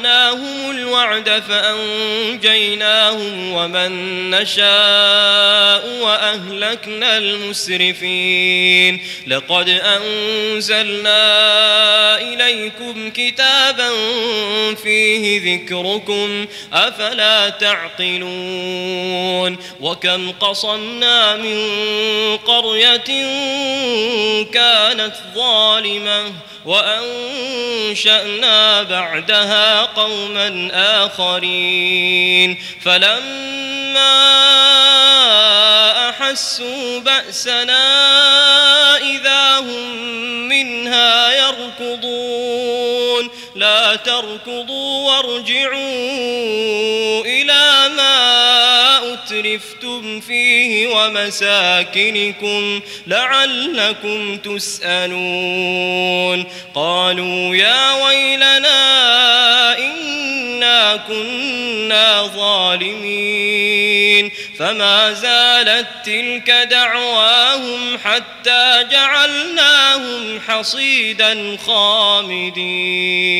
صدقناهم الوعد فأنجيناهم ومن نشاء وأهلكنا المسرفين. لقد أنزلنا إليكم كتابا فيه ذكركم أفلا تعقلون. وكم قصمنا من قرية كانت ظالمة وأنشأنا بعدها قوما آخرين. فلما أحسوا بأسنا إذا هم منها يركضون. لا تركضوا وارجعوا إلى ما أترفتم فيه ومساكنكم لعلكم تسألون. قالوا يا ويلنا إنا كنا ظالمين. فما زالت تلك دعواهم حتى جعلناهم حصيدا خامدين.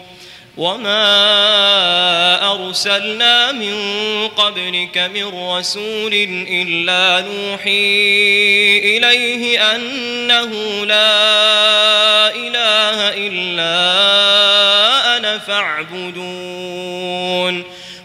وما أرسلنا من قبلك من رسول إلا نوحي إليه أنه لا إله إلا أنا فاعبدون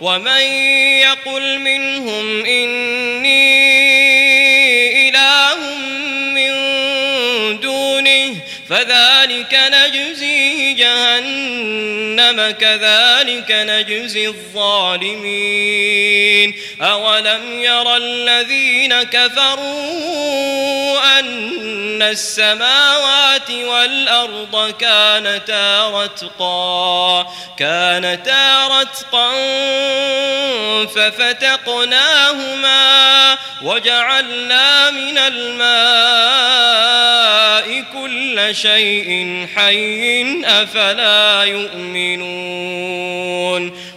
ومن يقل منهم إني إله من دونه فذلك نجزيه جهنم كذلك نجزي الظالمين أولم يرى الذين كفروا أن السماوات والأرض كانتا رتقا كانتا رتقا ففتقناهما وجعلنا من الماء كل شيء حي أفلا يؤمنون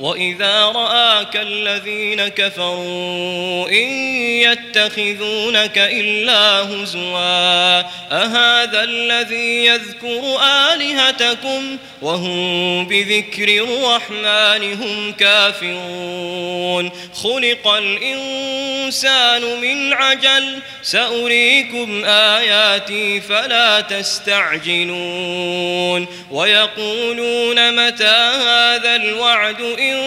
وإذا رآك الذين كفروا إن يتخذونك إلا هزوا. أهذا الذي يذكر آلهتكم وهم بذكر الرحمن هم كافرون. خلق الإنسان من عجل سأريكم آياتي فلا تستعجلون ويقولون متى هذا الوعد إن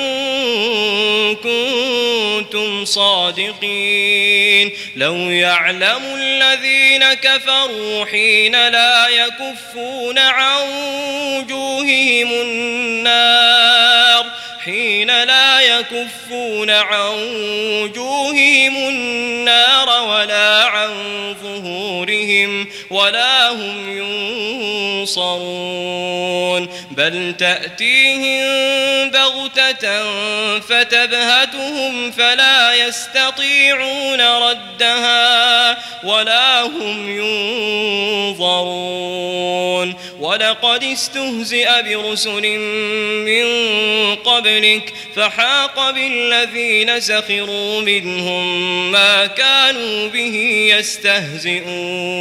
كنتم صادقين لو يعلم الذين كفروا حين لا يكفون عن وجوههم النار حين لا يكفون عن وجوههم النار عن ظهورهم ولا هم ينصرون. بل تأتيهم بغتة فتبهتهم فلا يستطيعون ردها ولا هم ينظرون. ولقد استهزئ برسل من قبلك فحاق بالذين سخروا منهم ما كانوا به يستهزئون.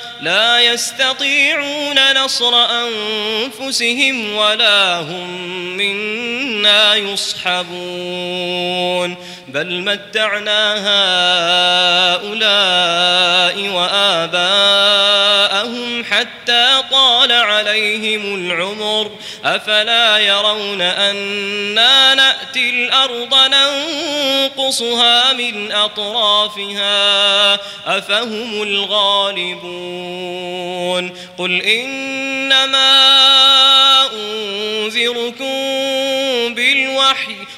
لا يستطيعون نصر أنفسهم ولا هم منا يصحبون. بل متعنا هؤلاء وآباءهم حتى طال عليهم العمر. أفلا يرون أنا نأتي الأرض ننقصها من أطرافها؟ أفهم الغالبون. قل إنما أنذركم بالوحي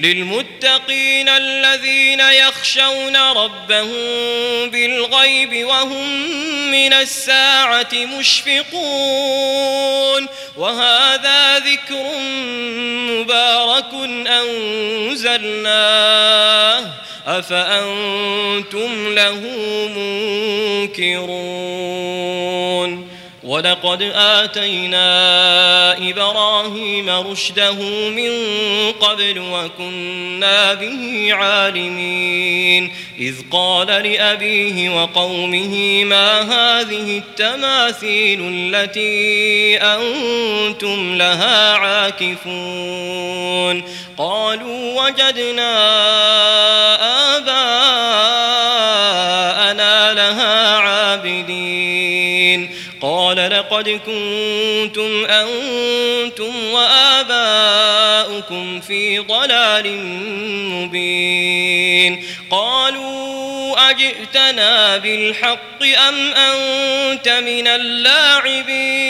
للمتقين للمتقين الذين يخشون ربهم بالغيب وهم من الساعة مشفقون. وهذا ذكر مبارك أنزلناه. أفأنتم له منكرون. ولقد آتينا إبراهيم رشده من قبل وكنا به عالمين. إذ قال لأبيه وقومه ما هذه التماثيل التي أنتم لها عاكفون؟ قالوا وجدنا آباءنا لها عابدين. قال لقد كنتم أنتم وآباؤكم في ضلال مبين. قالوا أجئتنا بالحق أم أنت من اللاعبين؟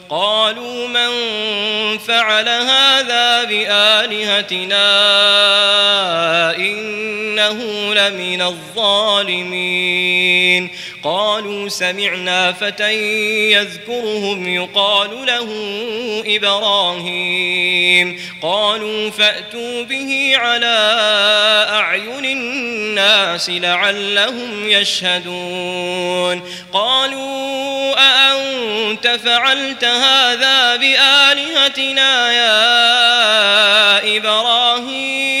قالوا من فعل هذا بآلهتنا إنه لمن الظالمين. قالوا سمعنا فتى يذكرهم يقال له إبراهيم. قالوا فأتوا به على أعين الناس لعلهم يشهدون. قالوا أأنت فعلت هذا بآلهتنا يا إبراهيم.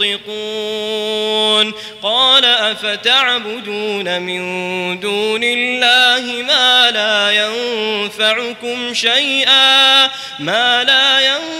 ينطقون. قال أفتعبدون من دون الله ما لا ينفعكم شيئا ما لا ينفعكم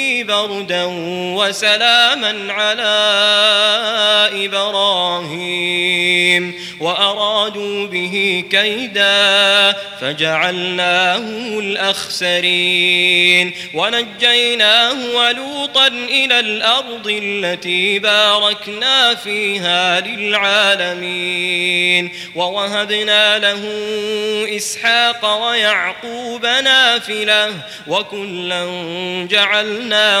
بردا وسلاما على إبراهيم وأرادوا به كيدا فجعلناه الأخسرين ونجيناه ولوطا إلى الأرض التي باركنا فيها للعالمين ووهبنا له إسحاق ويعقوب نافلة وكلا جعلنا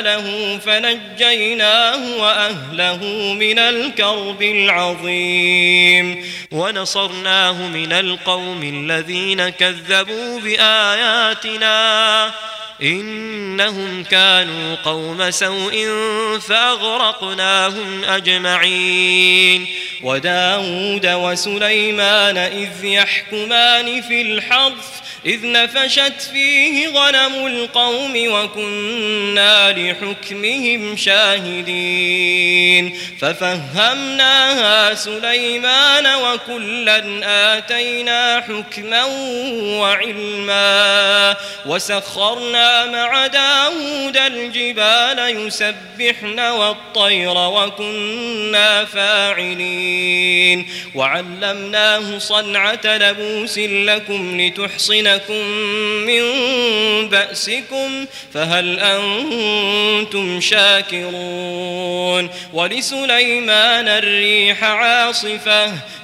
له فنجيناه وأهله من الكرب العظيم. ونصرناه من القوم الذين كذبوا بآياتنا. إنهم كانوا قوم سوء فأغرقناهم أجمعين. وداود وسليمان إذ يحكمان في الحرث إذ نفشت فيه غنم القوم وكنا لحكمهم شاهدين. ففهمناها سليمان وكلا آتينا حكما وعلما. وسخرنا مع داود الجبال يسبحن والطير وكنا فاعلين. وعلمناه صنعة لبوس لكم لتحصن لكم من بأسكم فهل أنتم شاكرون ولسليمان الريح عاصفة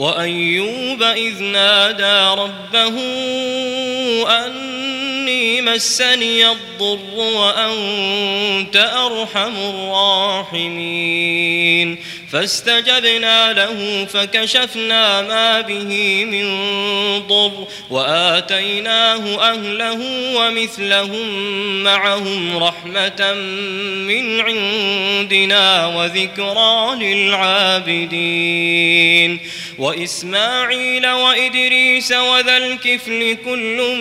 وأيوب إذ نادى ربه أني مسني الضر وأنت أرحم الراحمين. فاستجبنا له فكشفنا ما به من ضر وآتيناه أهله ومثلهم معهم رحمة من عندنا وذكرى للعابدين وإسماعيل وإدريس وذا الكفل كل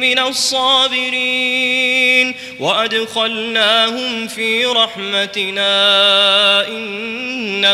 من الصابرين وأدخلناهم في رحمتنا إنهم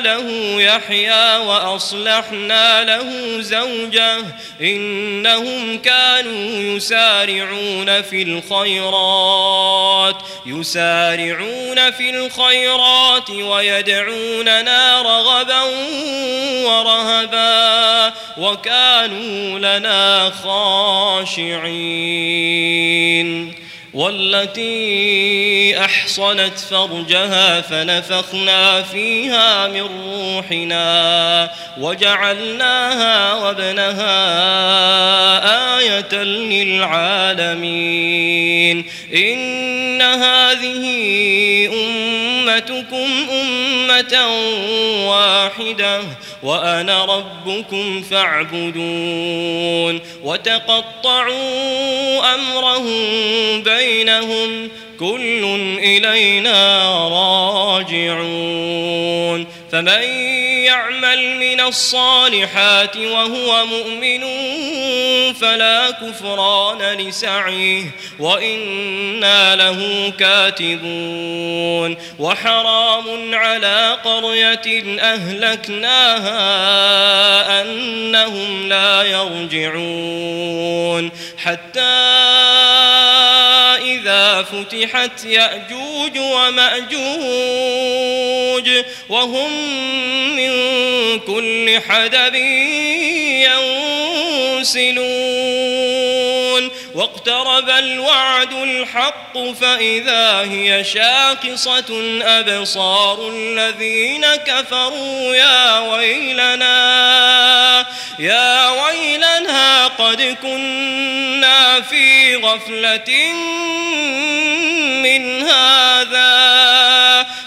له يحيى وأصلحنا له زوجه إنهم كانوا يسارعون في الخيرات يسارعون في الخيرات ويدعوننا رغبا ورهبا وكانوا لنا خاشعين. والتي أحصنت فرجها فنفخنا فيها من روحنا وجعلناها وابنها آية للعالمين. إن هذه أمتكم أمة واحدة. وأنا ربكم فاعبدون وتقطعوا أمرهم بينهم كل إلينا راجعون فمن يعمل من الصالحات وهو مؤمن فلا كفران لسعيه وإنا له كاتبون وحرام على قرية أهلكناها أنهم لا يرجعون حتى إذا فتحت يأجوج ومأجوج وهم من كل حدب ينسلون. واقترب الوعد الحق فإذا هي شاخصة أبصار الذين كفروا يا ويلنا يا ويلنا قد كنا في غفلة من هذا.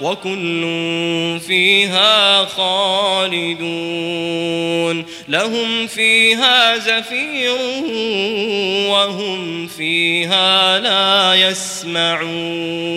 وكل فيها خالدون. لهم فيها زفير وهم فيها لا يسمعون.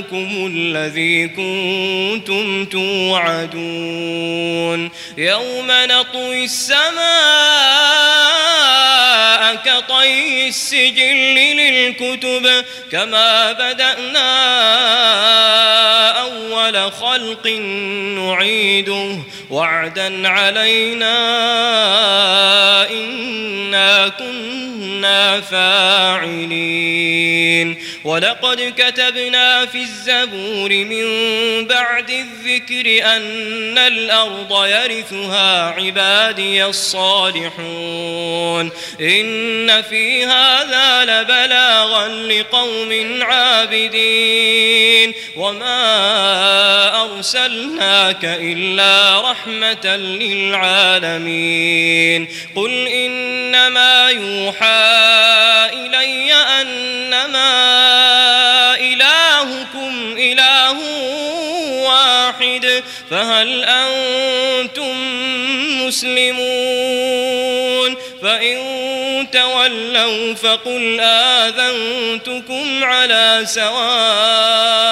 يومكم الذي كنتم توعدون. يوم نطوي السماء كطي السجل للكتب كما بدأنا أول خلق نعيده. وعدا علينا إنا كنا فاعلين. ولقد كتبنا في الزبور من بعد الذكر أن الأرض يرثها عبادي الصالحون إن في هذا لبلاغا لقوم عابدين وما أرسلناك إلا رحمة للعالمين قل إنما يوحى إلي أنما إلهكم إله واحد فهل أنتم مسلمون؟ فإن تولوا فقل آذنتكم على سواء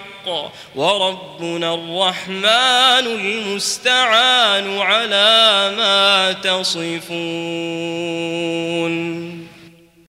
الحق وربنا الرحمن المستعان على ما تصفون.